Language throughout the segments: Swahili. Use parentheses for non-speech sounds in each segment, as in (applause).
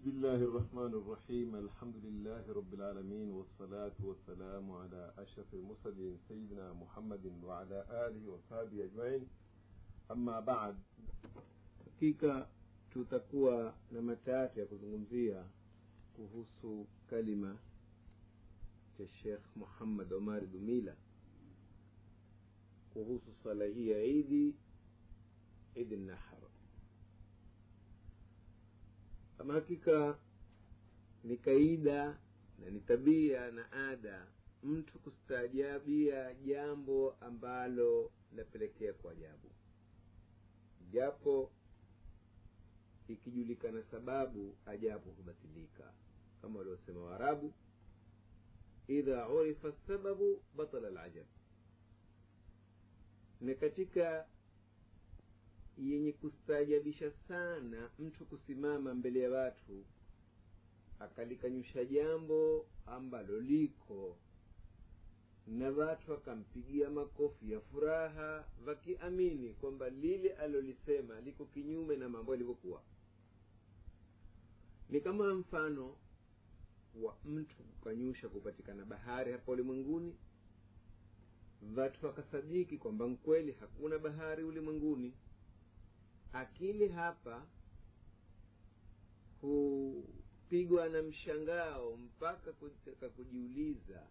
بسم الله الرحمن الرحيم الحمد لله رب العالمين والصلاة والسلام على أشرف المرسلين سيدنا محمد وعلى آله وصحبه أجمعين أما بعد حقيقة تتقوى نمتات يا كزغمزية كهوس كلمة الشيخ محمد عمر دميلة كهوس صلاة عيدي عيد النحر ama hakika ni kaida na ni tabia na ada mtu kustaajabia jambo ambalo linapelekea kwa ajabu. Japo ikijulikana sababu ajabu hubatilika. Kama waliosema waarabu idha urifa sababu batala lajab na katika yenye kustaajabisha sana mtu kusimama mbele ya watu akalikanyusha jambo ambalo liko. Na watu wakampigia makofi ya furaha wakiamini kwamba lile alolisema liko kinyume na mambo yalivyokuwa. Ni kama mfano wa mtu kukanyusha kupatikana bahari hapa ulimwenguni. Watu wakasadiki kwamba nkweli hakuna bahari ulimwenguni akili hapa hupigwa na mshangao mpaka kutaka kujiuliza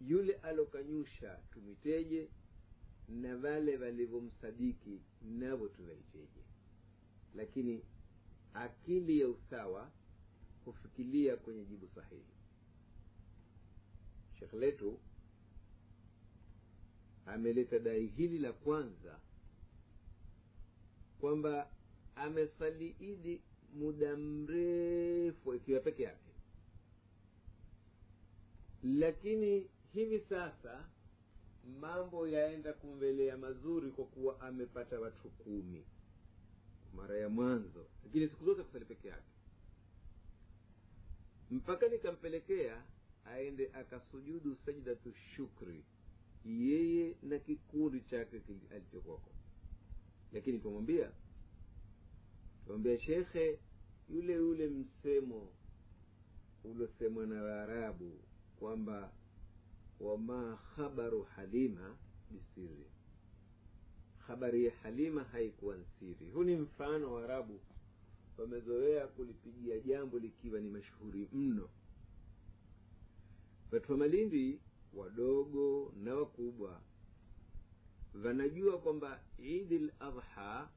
yule alokanyusha tumiteje na wale walivyomsadiki navo tuvaiteje lakini akili ya usawa hufikiria kwenye jibu sahihi. Shekh letu ameleta dai hili la kwanza kwamba amesali idi muda mrefu akiwa peke yake. Lakini hivi sasa mambo yaenda kumvelea mazuri kwa kuwa amepata watu kumi. Mara ya mwanzo. Lakini siku zote kusali peke yake. Mpaka nikampelekea aende akasujudu sajdatu shukri. Yeye na kikundi chake alichokwako lakini kumwambia kumwambia shekhe yule yule msemo ulosemwa na waarabu kwamba wama khabaru halima bisiri habari ya halima haikuwa nsiri huu ni mfano wa arabu wamezoea kulipigia jambo likiwa ni mashuhuri mno. Watu wa malindi wadogo na wakubwa wanajua kwamba idi l adha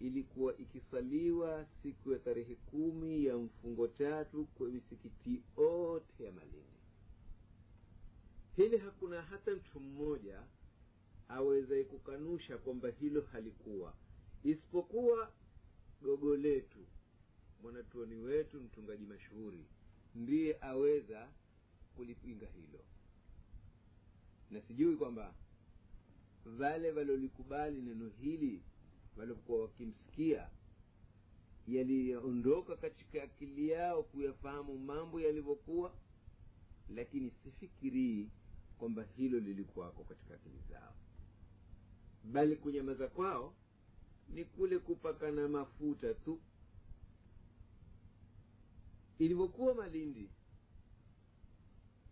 ilikuwa ikisaliwa siku ya tarehe kumi ya mfungo tatu kwa misikiti yote ya malindi. Hili hakuna hata mtu mmoja awezaye kukanusha kwamba hilo halikuwa. Isipokuwa gogo letu mwanatuoni wetu mtungaji mashuhuri ndiye aweza kulipinga hilo. Na sijui kwamba wale waliolikubali neno hili waliokuwa wakimsikia yaliyoondoka katika akili yao kuyafahamu mambo yalivyokuwa lakini sifikirii kwamba hilo lilikuwako katika akili zao. Bali kunyamaza kwao ni kule kupakana mafuta tu. Ilivyokuwa malindi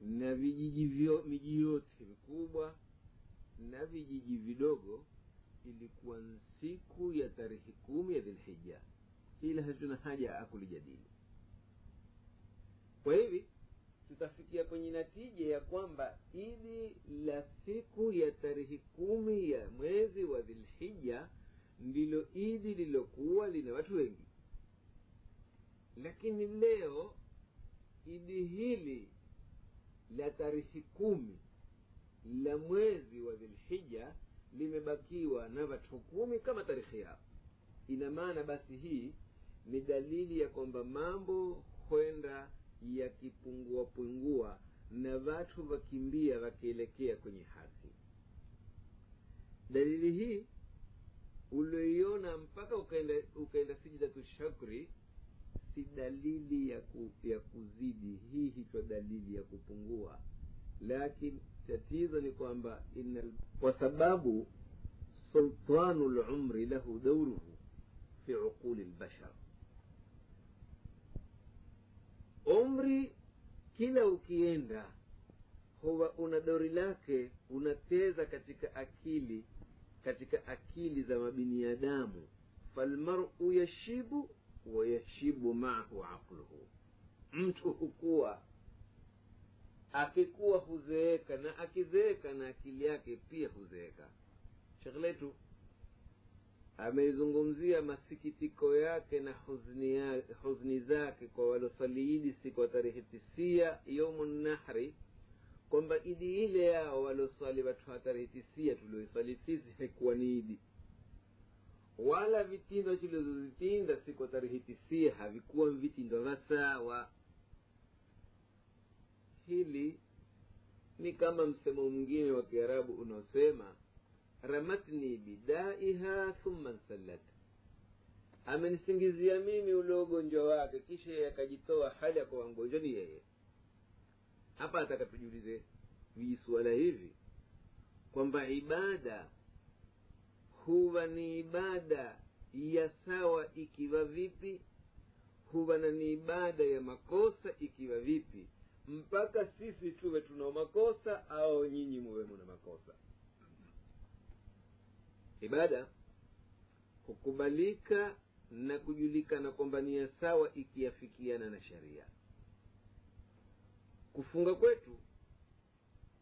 na vijiji miji yote mikubwa na vijiji vidogo ilikuwa siku ya tarehe kumi ya dhilhija ila hatuna haja ya kulijadili. Kwa hivi tutafikia kwenye natija ya kwamba idi la siku ya tarehe kumi ya mwezi wa dhilhija ndilo idi lilokuwa lina watu wengi. Lakini leo idi hili la tarehe kumi la mwezi wa dhilhija limebakiwa na watu kumi kama tarikhi yao. Ina maana basi hii ni dalili ya kwamba mambo kwenda yakipungua pungua na watu wakimbia wakielekea kwenye haki dalili hii ulioiona mpaka ukaenda ukaenda sijidatu shakri si dalili ya, ku, ya kuzidi. Hii hitwa dalili ya kupungua. Lakini tatizo ni kwamba kwa sababu sultanu lumri lahu dauruhu fi uquli lbashar umri kila ukienda huwa una dauri lake unateza katika akili katika akili za mabiniadamu. Falmaru yashibu wayashibu maahu aqluhu. Mtu hukuwa akikuwa huzeeka na akizeeka na akili yake pia huzeeka. Shekh letu ameizungumzia masikitiko yake na huzni, ya, huzni zake kwa walosaliidi siku ya tarehe tisia yaumu nahri kwamba idi ile yao waloswali watu wa tarehe tisia tulioiswali sisi haikuwa ni idi. Wala vitindo tulizozitinda siku ya tarehe tisia havikuwa vitindo vya sawa hili ni kama msemo mwingine wa kiarabu unaosema ramatni bidaiha thumma nsallat. Amenisingizia mimi ule ugonjwa wake kisha akajitoa hali ya kuwa mgonjwa ni yeye. Hapa nataka tujiulize vijisuala hivi kwamba ibada huwa ni ibada ya sawa ikiwa vipi? Huwa na ni ibada ya makosa ikiwa vipi mpaka sisi tuwe tuna makosa au nyinyi muwe muna makosa. Ibada hukubalika na kujulikana kwamba ni ya sawa ikiafikiana na sharia. Kufunga kwetu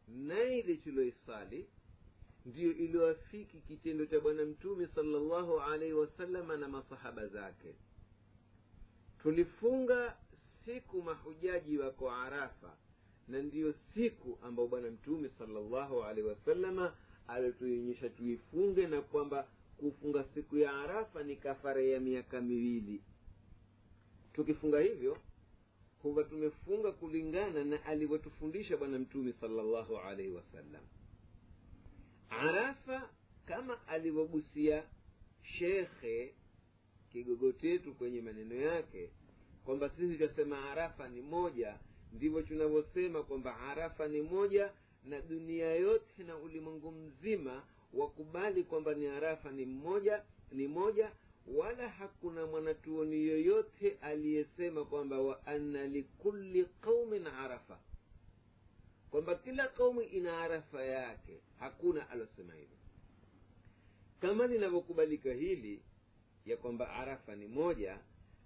na ile ndiyo iliyoafiki kitendo cha bwana mtume salllahu alaihi wasalama na masahaba zake. Tulifunga siku mahujaji wako arafa. Na ndiyo siku ambayo bwana mtume salllahu alaihi wasalama alituonyesha tuifunge na kwamba kufunga siku ya arafa ni kafara ya miaka miwili. Tukifunga hivyo huwa tumefunga kulingana na alivyotufundisha bwana mtume salllahu alaihi wasallam. Arafa kama alivyogusia shekhe kigogo chetu kwenye maneno yake kwamba sisi tunasema arafa ni moja ndivyo tunavyosema kwamba arafa ni moja na dunia yote na ulimwengu mzima wakubali kwamba ni arafa ni mmoja ni moja wala hakuna mwanatuoni yoyote aliyesema kwamba wa anna likulli qaumin arafa. Kwamba kila qaumi ina arafa yake hakuna alosema hivyo. Kama linavyokubalika hili ya kwamba arafa ni moja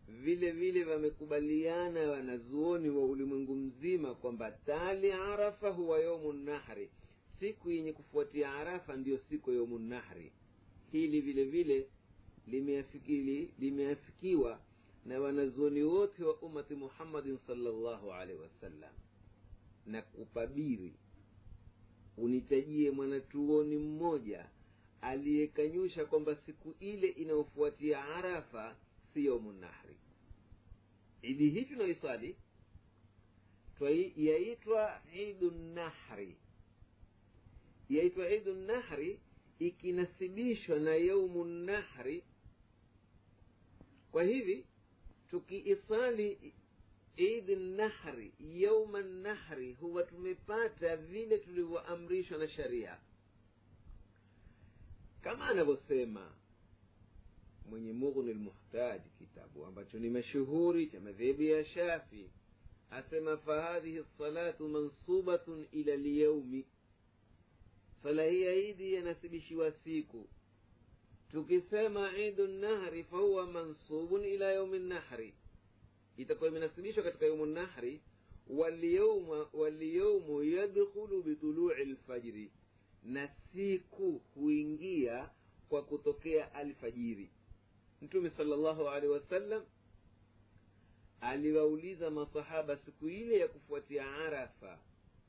vile vile wamekubaliana wanazuoni wa ulimwengu mzima kwamba tali arafa huwa yaumu nahri. Siku yenye kufuatia arafa ndiyo siku ya yaumu nahri. Hili vile vile limeafikiwa na wanazuoni wote wa ummati muhammadin salllahu alaihi wasallam. Na kupabiri unitajie mwanatuoni mmoja aliyekanyusha kwamba siku ile inayofuatia arafa si nahri. Idi hii tunaiswali yaitwa idu nahri. Yaitwa idu nahri ikinasibishwa na yaumu nahri. Kwa hivi tukiisali idi nahri yauma nahri huwa tumepata vile tulivyoamrishwa na sharia. Kama anavyosema mwenye mughni lmuhtaji kitabu ambacho ni mashuhuri cha madhehebu ya shafi. Asema fahadhihi lsalatu mansubatun ila lyaumi sala hii ya idi yanasibishiwa siku. Tukisema idu nahri fahuwa mansubun ila yaumi nahri itakuwa imenasibishwa katika yaumu nahri walyaumu yadkhulu bitului lfajri na siku huingia kwa kutokea alfajiri mtume salllahu alehi wasallam aliwauliza masahaba siku ile ya kufuatia arafa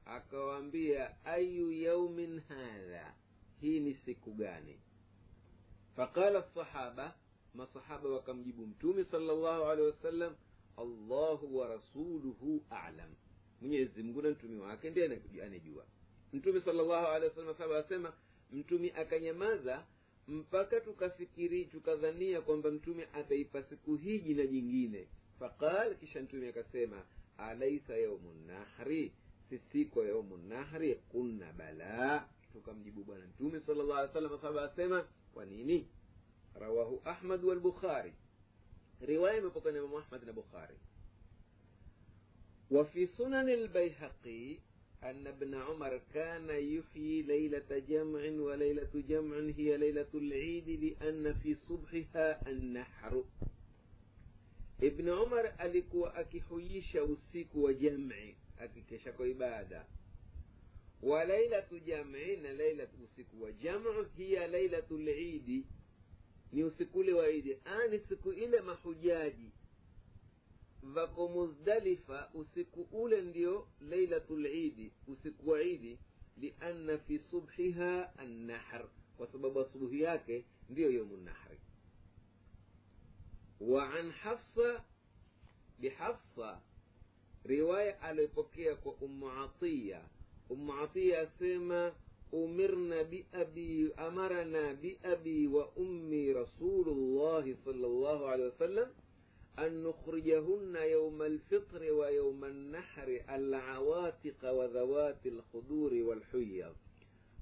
akawaambia ayu yaumin hadha? Hii ni siku gani? Faqala sahaba masahaba wakamjibu mtume salllahu alehi wasallam allahu wa rasuluhu alam. Mwenyezi mungu na mtume wake ndiye anejua mtume salllahu alehi wasallam sahaba asema mtume akanyamaza mpaka tukafikiri tukadhania kwamba mtume ataipa siku hii jina jingine faqal kisha mtume akasema alaisa yaumu nahri? Si siku yaumu nahri. Kunna bala. Tukamjibu bwana mtume sal llah alih salam sahaba asema kwa nini? Rawahu ahmad walbukhari riwaya imepokana imamu ahmad na bukhari. Wafi sunani lbaihaqi أن ابن عمر كان يحيي ليلة جمع وليلة جمع هي ليلة العيد لأن في صبحها النحر. ابن عمر ألكو أكحييش أوسيك وجمع أكيكشكو إبادة. وليلة جمع ليلة أوسيك وجمع هي ليلة العيد. نيوسيكو لوعيد آن سكو إلى محجاجي vako muzdalifa usiku ule ndio lailatul idi usiku wa idi lianna fi subhiha annahr kwa sababu asubuhi yake ndiyo yomu nahri wa an hafsa bihafsa riwaya aliyopokea kwa ummu atiya ummu atiya asema umirna biabi amarana biabi wa ummi rasulullahi sal llahu alehi wasallam أن نخرجهن يوم الفطر ويوم النحر العواتق وذوات الخدور والحيض.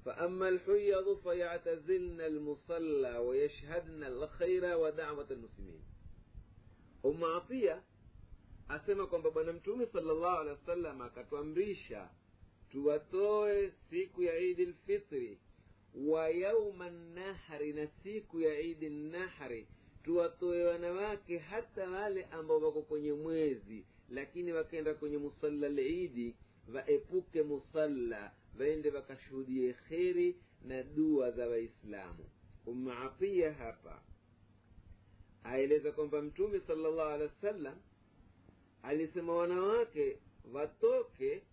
فأما الحيض فيعتزلن المصلى ويشهدن الخير ودعوة المسلمين. أم عطية أسمكم بابا نمتومي صلى الله عليه وسلم كتوامريشا توتوي سيكو يعيد الفطر ويوم النحر نسيكو يعيد النحر. Tuwatoe wanawake hata wale ambao wako kwenye mwezi lakini wakaenda kwenye musalla lidi waepuke musalla waende wakashuhudie kheri na dua za waislamu. Umaapia hapa aeleza kwamba mtume salllahu alehi wasallam alisema wanawake watoke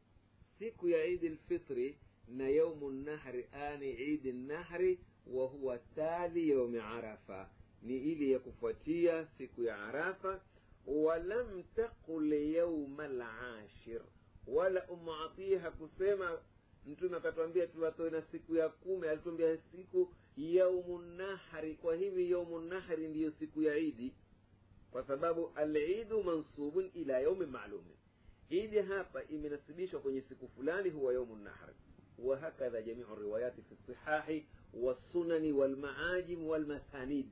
siku ya idi lfitri na yaumu nahri ani idi nahri wa huwa tali yaumi arafa ni ile ya kufuatia siku ya Arafa. Walam taqul yauma lashir wala Umatii hakusema Mtume akatuambia tuwatoe na siku ya kumi, alituambia siku yaumu nahari. Kwa hivi yaumu nahari ndiyo siku ya Idi, kwa sababu alidu mansubun ila yaumi maalumin. Idi hapa imenasibishwa kwenye siku fulani, huwa yaumu nahari. Wahakadha jamiu riwayati fi sihahi walsunani walmaajim walmathanid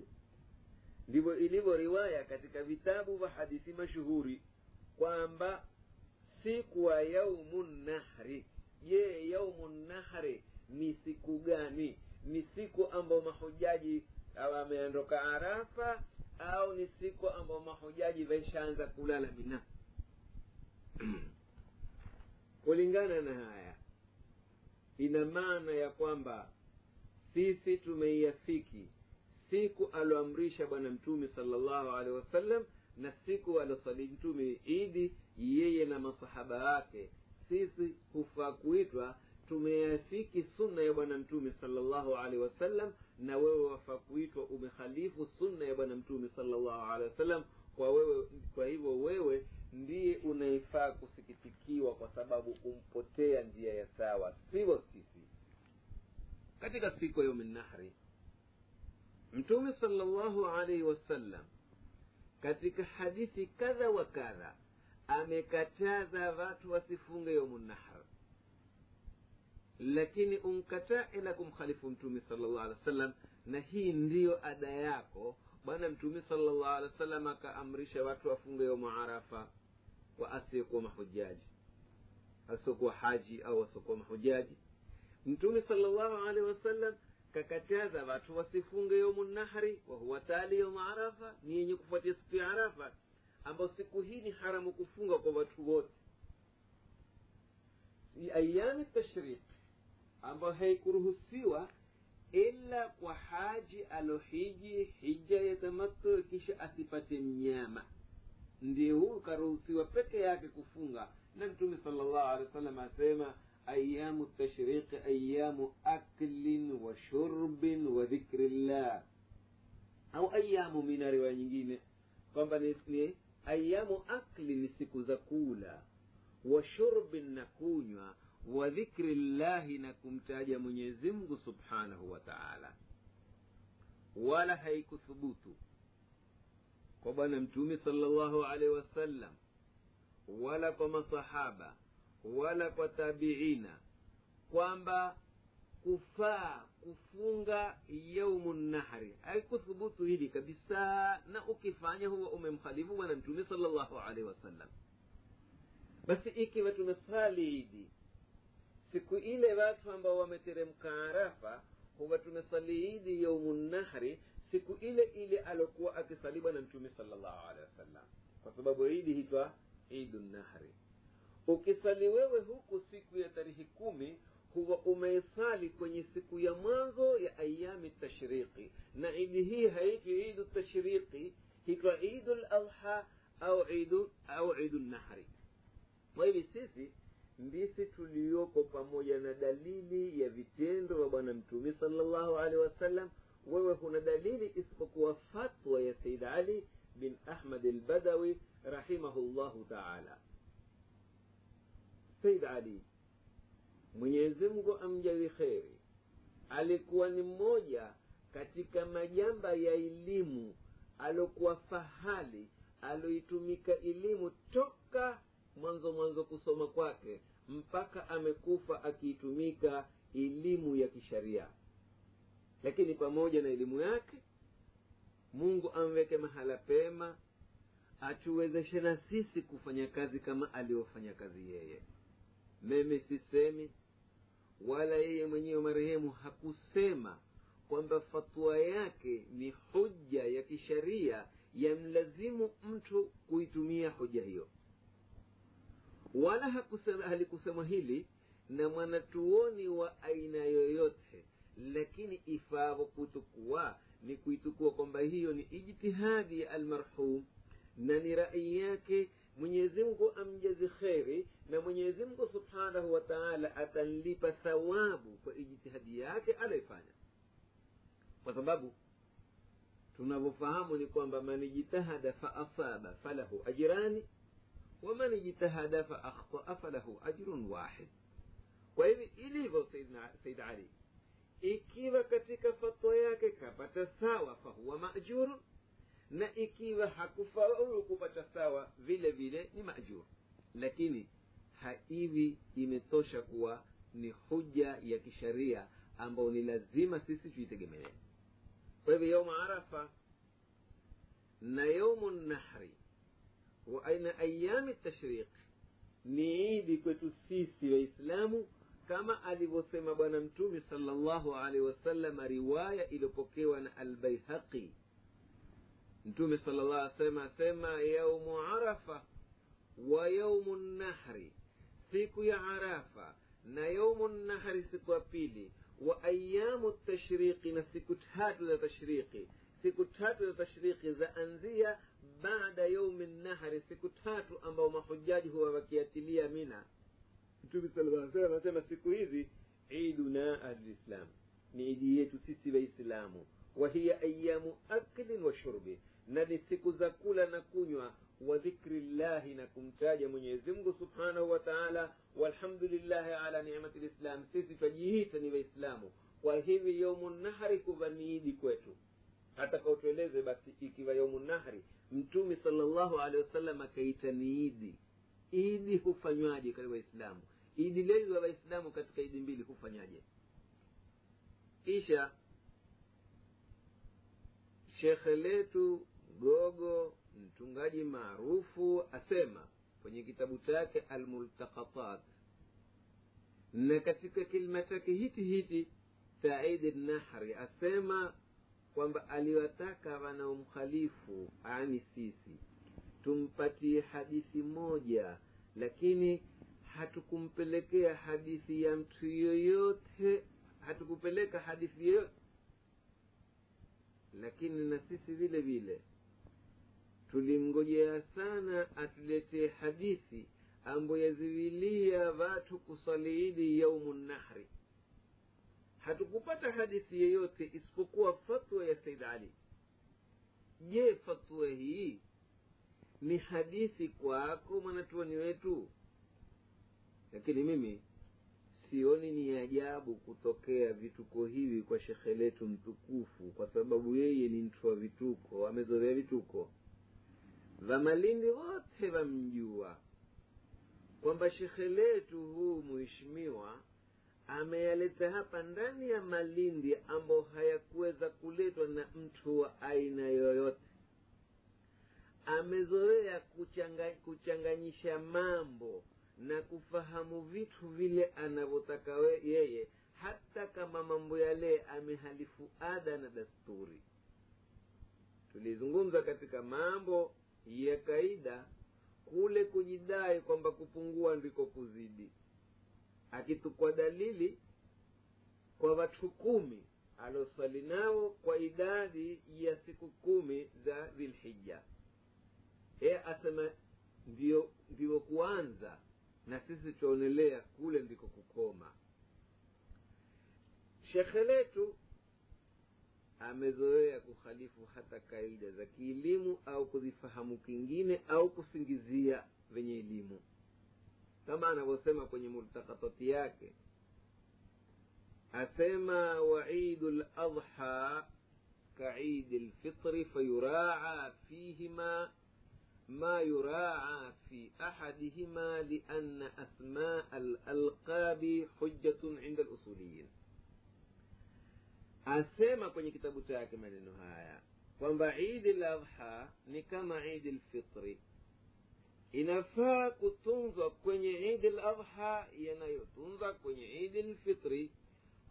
ndivyo ilivyo riwaya katika vitabu vya hadithi mashuhuri kwamba siku wa yaumu nahri. Je yaumu nahri ni siku gani? Ni siku ambayo mahujaji wameondoka arafa au ni siku ambayo mahujaji vaishaanza kulala mina? (clears throat) Kulingana na haya ina maana ya kwamba sisi tumeiafiki siku aloamrisha bwana mtume salllahu alehi wasallam na siku alosali mtume idi yeye na masahaba wake sisi hufaa kuitwa tumeafiki sunna ya bwana mtume salllahu alehi wasallam na wewe wafaa kuitwa umekhalifu sunna ya bwana mtume salllahu alehi wasallam. Kwa wewe kwa hivyo wewe ndiye unayefaa kusikitikiwa kwa sababu umpotea njia ya sawa. Sivyo sisi. Katika siku ya yauminahri mtume salllahu alaihi wasallam katika hadithi kadha wa kadha amekataza watu wasifunge yaumunahar lakini umkataa ila kumkhalifu mtume salllah alih wa sallam na hii ndiyo ada yako. Bwana mtume salllah alih wa sallam akaamrisha watu wafunge yaumu arafa wa asiokuwa mahujaji asiokuwa haji au wasiokuwa mahujaji. Mtume salllahu alehi wasallam kakataza watu wasifunge yomu nahri wahuwa tali yomu arafa ni yenye kufuatia siku ya arafa ambayo siku hii ni haramu kufunga kwa watu wote. Ni ayami tashrik ambayo haikuruhusiwa ila kwa haji alohiji hija ya tamattu kisha asipate mnyama. Ndio huyu karuhusiwa peke yake kufunga. Na mtume salllahu alehi wa sallam asema أيام التشريق أيام أكل وشرب وذكر الله. أو أيام من رواية أيام أكل نسكو زكولا وشرب نكونيا وذكر الله نكم تاجي من يزمه سبحانه وتعالى. ولا هيك ثبوت قبل نمتومي صلى الله عليه وسلم. ولا كما صحابة. Wala kwa tabiina kwamba kufaa kufunga yaumu nahri haikuthubutu hili kabisa na ukifanya huwa umemkhalifu bwana mtume salllahu alaihi wasallam. Basi ikiwa tumesali idi siku ile watu ambao wameteremka arafa huwa tumesali idi yaumu nahri siku ile ile alokuwa akisali bwana mtume salllahu alehi wasallam. Kwa sababu idi hitwa idu nahri ukisali wewe huku siku ya tarehe kumi huwa umeisali kwenye siku ya mwanzo ya ayami tashriqi na idi hii haitwi idu tashriqi hitwa idu ladha au idu au idu nahri kwa hivi sisi ndisi tulioko pamoja na dalili ya vitendo vya bwana mtume salllahu alehi wasallam wewe huna dalili isipokuwa fatwa ya said ali bin ahmad albadawi rahimahullahu taala said ali mwenyezi mungu amjawi kheri. Alikuwa ni mmoja katika majamba ya elimu alokuwa fahali aloitumika elimu toka mwanzo mwanzo kusoma kwake mpaka amekufa akiitumika elimu ya kisharia. Lakini pamoja na elimu yake mungu amweke mahala pema atuwezeshe na sisi kufanya kazi kama aliyofanya kazi yeye mimi sisemi wala yeye mwenyewe marehemu hakusema kwamba fatwa yake ni hujja ya kisharia yamlazimu mtu kuitumia hoja hiyo. Wala hakusema, halikusema hili na mwanatuoni wa aina yoyote lakini ifaavo kutukua ni kuitukua kwamba hiyo ni ijtihadi ya almarhum na ni rai yake mwenyezi mungu amjazi kheri na mwenyezi mungu subhanahu wa taala atanlipa thawabu kwa ijtihadi yake anaifanya kwa sababu tunavyofahamu ni kwamba man ijtahada fa asaba falahu ajrani waman ijtahada fa akhtaa falahu ajrun wahid. Kwa hivi ilivyo said ali ikiwa katika fatwa yake kapata sawa fahuwa majurun na ikiwa hakufaulu kupata sawa vile vile ni majur lakini haivi imetosha kuwa ni huja ya kisharia ambayo ni lazima sisi tuitegemelee kwa hivyo yaumu arafa na yaumu nahri wa aina ayami tashriq ni idi kwetu sisi waislamu kama alivyosema bwana mtume salllahu alaihi wasalama riwaya iliyopokewa na albaihaqi mtume sala llah asema yaumu arafa wa yaumu nahri siku ya arafa na yaumu nahri siku ya pili wa ayamu tashriqi na siku tatu za tashriqi siku tatu za tashriqi zaanzia baada yaumi nahri siku tatu ambao mahujaji huwa wakiatilia mina. Mtume sala salam siku hizi iduna ahlislam ni idi yetu sisi waislamu wahiya ayamu aklin wa shurbi. Na ni siku za kula na kunywa wa dhikri llahi na kumtaja mwenyezi mungu subhanahu wa taala. Walhamdulillahi ala nimati lislam sisi twajiita ni waislamu. Kwa hivi yaumu nahari kuva ni idi kwetu atakaotueleze basi ikiwa yaumu nahri mtume salllahu alehi wasallam akaita ni idi. Idi hufanywaje katika waislamu? Idi lezi wa waislamu katika idi mbili hufanyaje? Kisha shekhe letu gogo mtungaji maarufu asema kwenye kitabu chake almultakatat na katika kilima chake hiti hiti saidi nahri asema kwamba aliwataka wanaomkhalifu ani sisi tumpatie hadithi moja lakini hatukumpelekea hadithi ya mtu yoyote hatukupeleka hadithi yoyote lakini na sisi vile vile tulimngojea sana atuletee hadithi ambayo yaziwilia watu kusaliidi yaumu nahri. Hatukupata hadithi yeyote isipokuwa fatwa ya said ali. Je fatwa hii ni hadithi kwako mwanatuoni wetu? Lakini mimi sioni ni ajabu kutokea vituko hivi kwa shekhe letu mtukufu kwa sababu yeye ni mtu wa vituko amezoea vituko. Vamalindi wote vamjua kwamba shekhe letu huu mheshimiwa ameyaleta hapa ndani ya malindi ambayo hayakuweza kuletwa na mtu wa aina yoyote. Amezoea kuchanga, kuchanganyisha mambo na kufahamu vitu vile anavyotaka yeye hata kama mambo yale amehalifu ada na dasturi. Tulizungumza katika mambo ya kaida kule kujidai kwamba kupungua ndiko kuzidi. Akitukwa dalili kwa watu kumi aloswali nao kwa idadi ya siku kumi za dhilhija e asema ndio ndio kuanza na sisi twaonelea kule ndiko kukoma. Shekhe letu amezoea kukhalifu hata kaida za kielimu au kuzifahamu kingine au kusingizia venye elimu. Kama anavyosema kwenye multakatati yake asema waidu ladha kaidi lfitri fayuraa fihima ما يراعى في أحدهما لأن أسماء الألقاب حجة عند الأصوليين asema kwenye kitabu chake maneno haya kwamba idi ladha ni kama idi lfitri inafaa kutunzwa kwenye idi ladha yanayotunzwa kwenye idi lfitri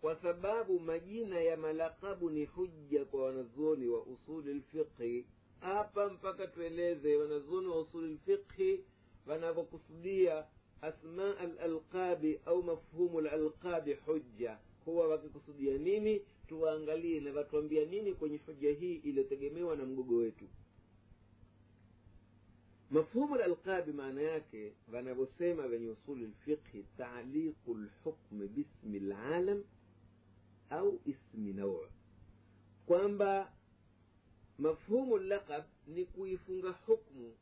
kwa sababu majina ya malakabu ni hujja kwa wanazuoni wa usuli lfiqhi hapa mpaka tueleze wanazuoni wa usuli lfiqhi wanavyokusudia asma alalqabi au mafhumu lalqabi hujja. Huwa wakikusudia nini? Tuwaangalie na watuambia nini kwenye hoja hii iliyotegemewa na mgogo wetu. Mafhumu lalqabi maana yake wanavyosema wenye usuli lfiqhi taaliqu lhukmi bismi lalam au ismi nau kwamba mafhumu laqab ni kuifunga hukmu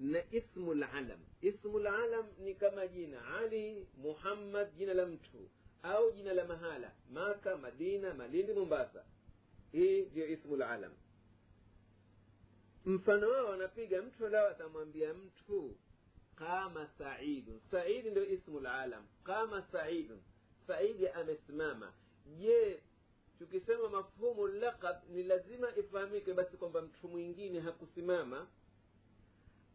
na ismu lalam ismu lalam ni kama jina ali muhammad jina la mtu au jina la mahala maka madina malindi mombasa. Hii ndiyo ismu lalam mfano wao wanapiga mtu lao atamwambia mtu qama saidun saidi ndio ismu lalam qama saidun saidi amesimama. Je tukisema mafhumu laqab ni lazima ifahamike basi kwamba mtu mwingine hakusimama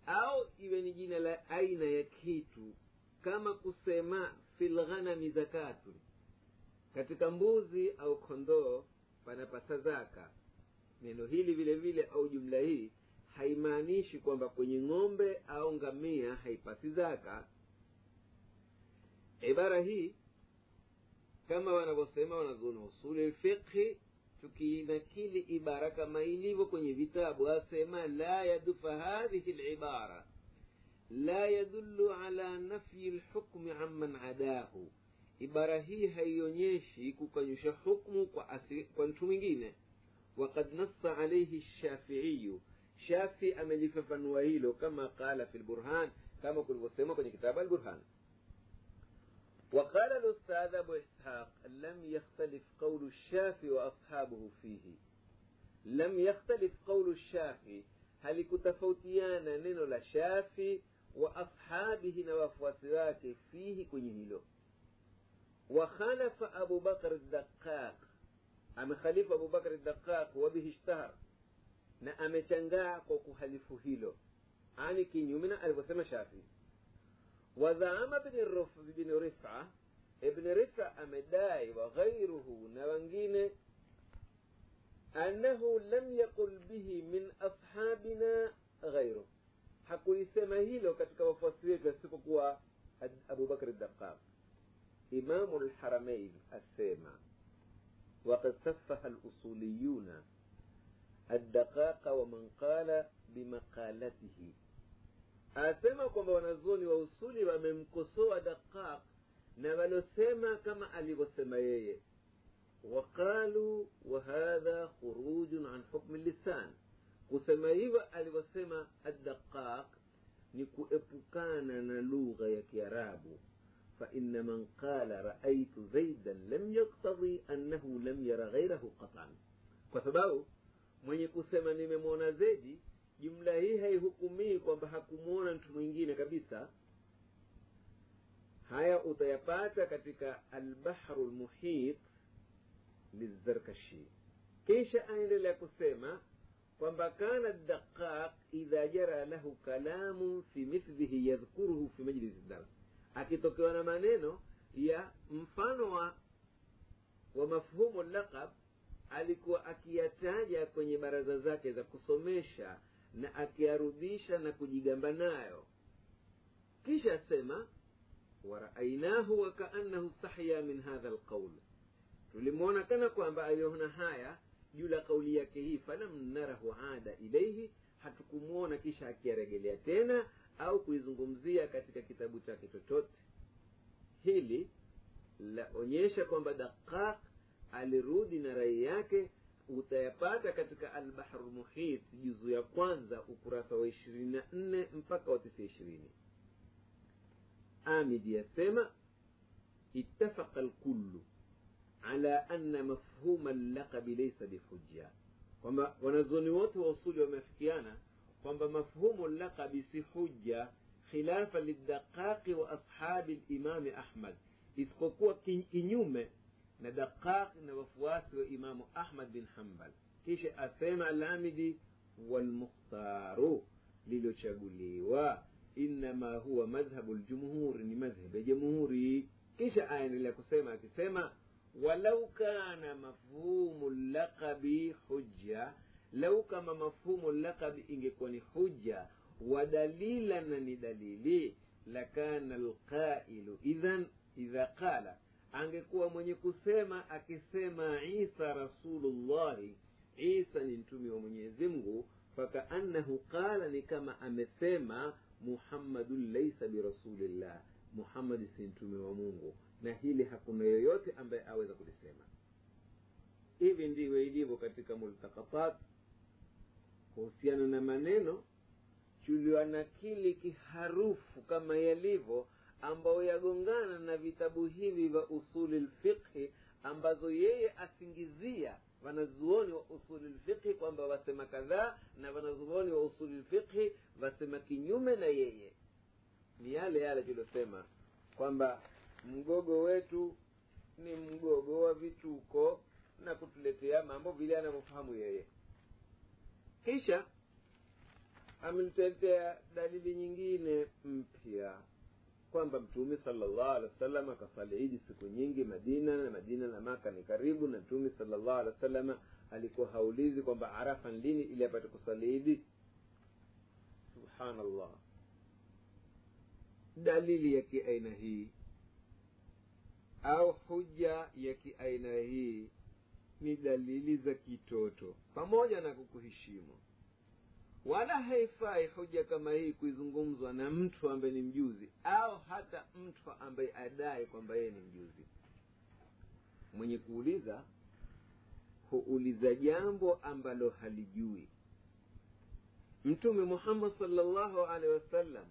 au iwe ni jina la aina ya kitu kama kusema fi lghanami zakatun katika mbuzi au kondoo panapasa zaka. Neno hili vile vile au jumla hii haimaanishi kwamba kwenye ng'ombe au ngamia haipasi zaka. Ibara hii kama wanavyosema wanazuoni usuli lfiqhi tukiinakili ibara kama ilivyo kwenye vitabu asema la yadufa hadhihi libara la yadullu ala nafyi lhukmi amman adahu ibara hii haionyeshi kukanyusha hukmu kwa, asi, kwa mtu mwingine wakad nassa alaihi shafiiyu shafi amelifafanua hilo kama qala fi lburhan kama kulivyosema kwenye kitabu alburhan وقال الأستاذ أبو إسحاق لم يختلف قول الشافي وأصحابه فيه. لم يختلف قول الشافي هل كتفوتيانا نينو لشافي وأصحابه نوافواسواك فيه كنهلو وخالف أبو بكر الدقاق. أم خليف أبو بكر الدقاق وبه اشتهر. نأمي تنقاق وكو هلو عاني كنيو من ألف شافي وزعم ابن الرف بن رفعة. ابن رفعة أمداي وغيره نوانجين أنه لم يقل به من أصحابنا غيره. hakulisema hilo katika wafuasi wetu asipokuwa abubakr daqaq imamu lharamain asema وقد سفه الأصوليون الدقاق ومن قال بمقالته. Asema kwamba wanazuoni wa usuli wamemkosoa daqaq na walosema kama alivyosema yeye waqalu wahadha khurujun an hukmi lisan kusema hivyo alivyosema addaqaq ni kuepukana na lugha ya kiarabu فإن من قال رأيت زيدا لم يقتضي أنه لم ير غيره قطعا فسبب mwenye kusema nimemwona zedi jumla hii haihukumii kwamba hakumwona mtu mwingine kabisa. Haya utayapata katika albahru lmuhit lizarkashi. Kisha aendelea kusema kwamba kana daqaq idha jara lahu kalamun fi mithlihi yadhkuruhu fi majlisi dars akitokewa na maneno ya mfano wa wa mafhumu laqab alikuwa akiyataja kwenye baraza zake za kusomesha na akiyarudisha na kujigamba nayo. Kisha asema waraainahu wakaannahu stahya min hadha lqaul tulimwona kana kwamba aliona haya juu la kauli yake hii falam narahu ada ilaihi hatukumwona kisha akiyaregelea tena au kuizungumzia katika kitabu chake chochote. Hili laonyesha kwamba daqaq alirudi na rai yake utayapata katika albahru muhit juzu ya kwanza ukurasa wa ishirini na nne mpaka wa tisa ishirini amidi yasema ittafaqa lkullu ala anna mafhuma llaqabi laysa bihujja kwamba wanazuoni wote wa usuli wameafikiana kwamba mafhumu llaqabi si hujja khilafa lidaqaqi wa ashabi limami ahmad isipokuwa kinyume na daqaq na wafuasi wa imamu ahmad bin hambal kisha asema alamidi walmukhtaru lililochaguliwa innama huwa madhhabu ljumhuri ni madhhab ya jamhuri kisha aendelea kusema akisema walau kana mafhumu llaqabi hujja lau kama mafhumu llaqabi ingekuwa ni hujja wa dalila na ni dalili lakana lqailu idhan idha qala angekuwa mwenye kusema akisema isa rasulullahi isa ni mtume wa mwenyezi mungu fakaannahu qala ni kama amesema muhammadun laisa birasulillah muhammadi si mtume wa mungu. Na hili hakuna yoyote ambaye aweza kulisema. Hivi ndivyo ilivyo katika multakatat kuhusiana na maneno tuliwanakili kiharufu kama yalivyo ambayo yagongana na vitabu hivi vya usuli lfiqhi ambazo yeye asingizia wanazuoni wa usuli lfiqhi kwamba wasema kadhaa na wanazuoni wa usuli lfiqhi wasema kinyume na yeye. Ni yale yale tuliosema kwamba mgogo wetu ni mgogo wa vituko na kutuletea mambo vile anavyofahamu yeye. Kisha ametuletea dalili nyingine kwamba mtume salllah alehi wa sallam akasali idi siku nyingi madina na madina na maka ni karibu na mtume salllah alehi wa sallam alikuwa haulizi kwamba arafa lini ili apate kusali idi subhanallah. Dalili ya kiaina hii au huja ya kiaina hii ni dalili za kitoto pamoja na kukuheshimu wala haifai hoja kama hii kuizungumzwa na mtu ambaye ni mjuzi au hata mtu ambaye adai kwamba yeye ni mjuzi. Mwenye kuuliza huuliza jambo ambalo halijui. Mtume muhammad salllahu alehi wasallam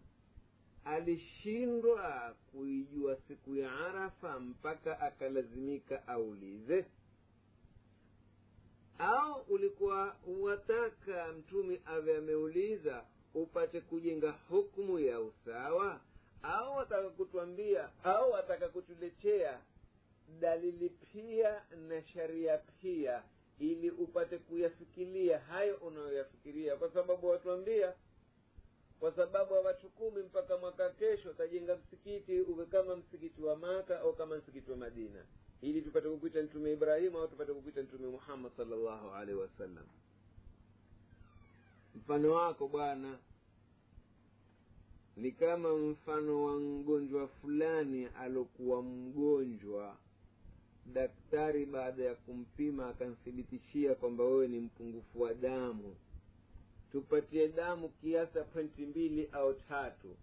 alishindwa kuijua siku ya arafa mpaka akalazimika aulize au ulikuwa wataka mtume awe ameuliza upate kujenga hukumu ya usawa? Au wataka kutwambia au wataka kutuletea dalili pia na sharia pia ili upate kuyafikiria hayo unayoyafikiria? Kwa sababu watuambia kwa sababu ya watu kumi mpaka mwaka kesho utajenga msikiti uwe kama msikiti wa maka au kama msikiti wa madina ili tupate kukwita mtume ibrahimu au tupate kukwita mtume muhammad salllahu alaihi wasallam? Mfano wako bwana ni kama mfano wa mgonjwa fulani alokuwa mgonjwa daktari baada ya kumpima akamthibitishia kwamba wewe ni mpungufu wa damu. Tupatie damu kiasi pointi mbili au tatu.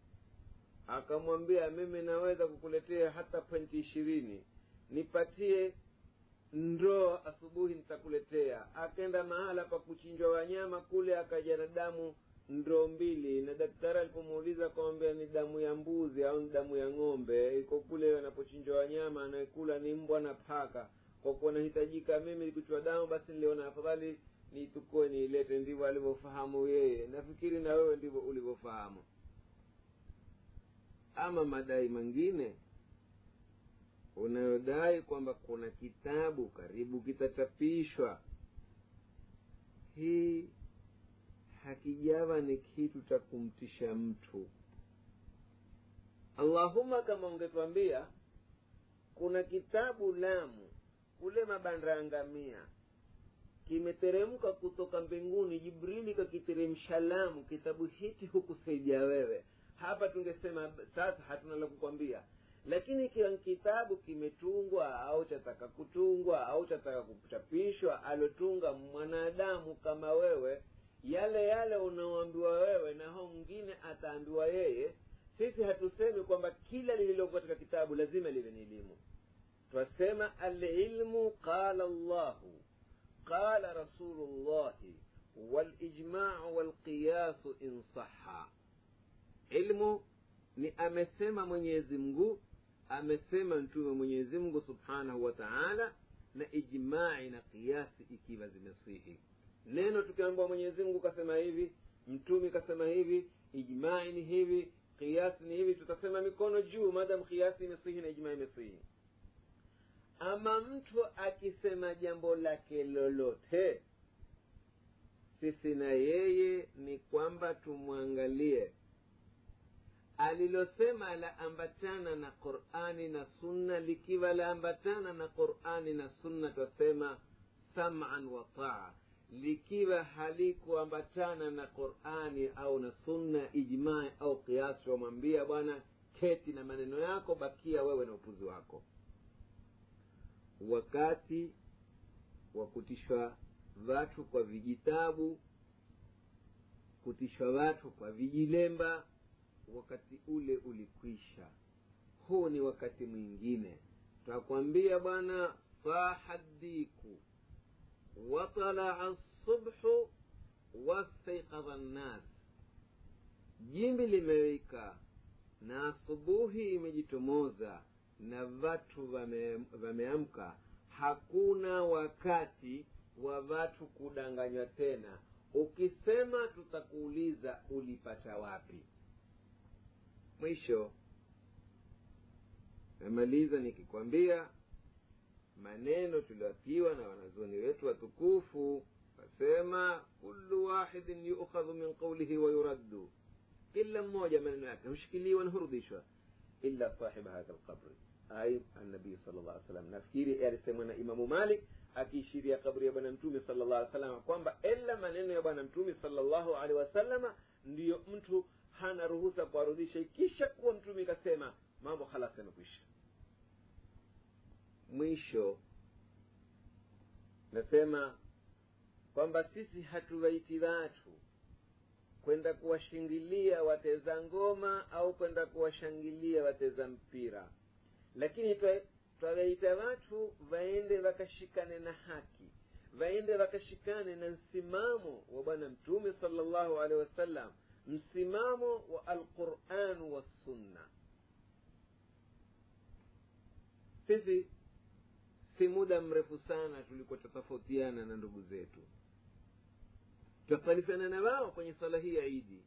Akamwambia mimi naweza kukuletea hata pointi ishirini nipatie ndoo asubuhi nitakuletea. Akenda mahala pa kuchinjwa wanyama kule akaja na damu ndoo mbili. Na daktari alipomuuliza akamwambia ni damu ya mbuzi au ni damu ya ng'ombe iko kule wanapochinjwa wanyama anayekula ni mbwa na paka. Kwa kuwa nahitajika mimi kuchwa damu basi niliona afadhali niitukue niilete ndivyo alivyofahamu yeye. Nafikiri na wewe ndivyo ulivyofahamu. Ama madai mengine unayodai kwamba kuna kitabu karibu kitachapishwa. Hii hakijawa ni kitu cha kumtisha mtu. Allahuma kama ungetwambia kuna kitabu lamu kule mabanda yangamia kimeteremka kutoka mbinguni jibrili kakiteremsha lamu kitabu hichi hukusaidia wewe. Hapa tungesema sasa hatuna la kukwambia lakini ikiwa kitabu kimetungwa au chataka kutungwa au chataka kuchapishwa alotunga mwanadamu kama wewe yale yale unaoambiwa wewe na hao mwingine ataambiwa yeye sisi hatusemi kwamba kila lililoko katika kitabu lazima liwe ni elimu. Twasema alilmu qala llahu qala rasulullahi walijmau walqiyasu in saha ilmu ni amesema mwenyezi mungu amesema mtume mwenyezi mungu subhanahu wa taala na ijmai na kiasi ikiwa zimesihi. Neno tukiambiwa mwenyezi mungu kasema hivi mtume kasema hivi ijmai ni hivi kiasi ni hivi tutasema mikono juu madamu kiasi imesihi na ijmai imesihi. Ama mtu akisema jambo lake lolote sisi na yeye ni kwamba tumwangalie alilosema laambatana na qurani na sunna likiwa laambatana na qurani na sunna twasema saman wa taa. Likiwa halikuambatana na qurani au na sunna ijmai au kiasi wamwambia bwana keti na maneno yako bakia wewe na upuzi wako. Wakati wa kutishwa watu kwa vijitabu kutishwa watu kwa vijilemba wakati ule ulikwisha. Huu ni wakati mwingine. Twakwambia bwana saha diku watalaa subhu wastaikadha nnas jimbi limewika na asubuhi imejitomoza na watu wameamka. Vame hakuna wakati wa watu kudanganywa tena. Ukisema tutakuuliza ulipata wapi mwisho namaliza nikikwambia maneno tulioapiwa na wanazuoni wetu watukufu wasema kullu wahidin yukhadhu min qaulihi wa yuraddu kila mmoja maneno yake hushikiliwa na hurudishwa illa sahiba hadha lqabri ai annabii sal llah salam nafikiri alisemwa na imamu malik akiishiria kabri ya bwana mtume sal llah alih salama kwamba ila maneno ya bwana mtume sal llahu alehi wasalama ndiyo mtu hana ruhusa kuwarudisha. Ikisha kuwa mtume ikasema mambo halas yamekwisha. Mwisho nasema kwamba sisi hatuwaiti watu kwenda kuwashingilia wateza ngoma au kwenda kuwashangilia wateza mpira. Lakini twawaita watu waende wakashikane na haki waende wakashikane na msimamo wa bwana mtume salllahu alehi wasallam msimamo wa alquran wassunna sisi si muda mrefu sana tulikuwa tutatofautiana na ndugu zetu. Twasalifiana na wao kwenye swala hii ya idi.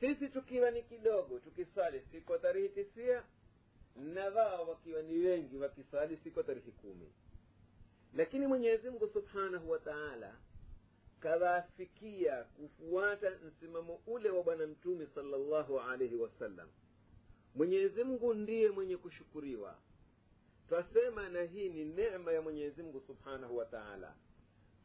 Sisi tukiwa ni kidogo tukiswali siku tarehe tisia na wao wakiwa ni wengi wakiswali siku tarehe kumi. Lakini mwenyezi mungu subhanahu wa taala kawaafikia kufuata msimamo ule wa bwana mtume salllahu alaihi wasallam mwenyezi mungu ndiye mwenye kushukuriwa. Twasema na hii ni nema ya mwenyezi mungu subhanahu wa taala.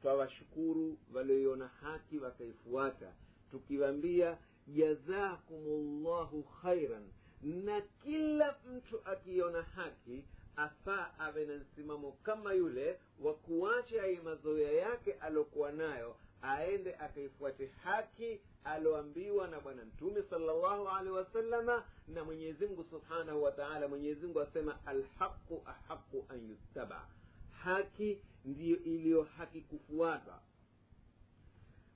Twawashukuru walioiona haki wakaifuata tukiwambia jazakumullahu khairan. Na kila mtu akiona haki afaa awe na msimamo kama yule wa kuacha mazoea yake aliokuwa nayo aende akaifuate haki aloambiwa na bwana mtume salllahu alehi wasalama na mwenyezimngu subhanahu wa taala. Mwenyezimngu asema alhaqu ahaqu an yuttaba. Haki ndiyo iliyo haki kufuatwa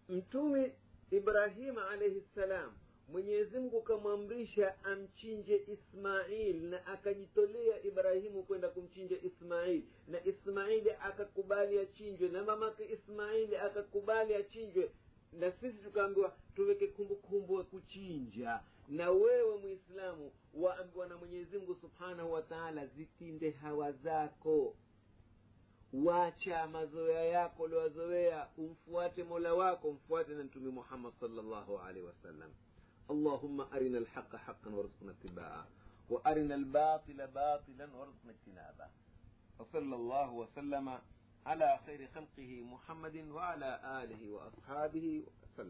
mtume ibrahima alaihi ssalam mwenyezimngu kamwamrisha amchinje ismail na akajitolea ibrahimu kwenda kumchinja ismail. Na ismaili akakubali achinjwe na mamake ismaili akakubali achinjwe. Na sisi tukaambiwa tuweke kumbukumbu ya kuchinja. Na wewe mwislamu waambiwa na mwenyezimngu subhanahu wa taala zitinde hawa zako. Wacha mazoea yako uliowazoea umfuate mola wako umfuate na mtume muhammad salllahu alaihi wasallam اللهم أرنا الحق حقا وارزقنا اتباعه وأرنا الباطل باطلا وارزقنا اجتنابه. وصلى الله وسلم على خير خلقه محمد وعلى آله وأصحابه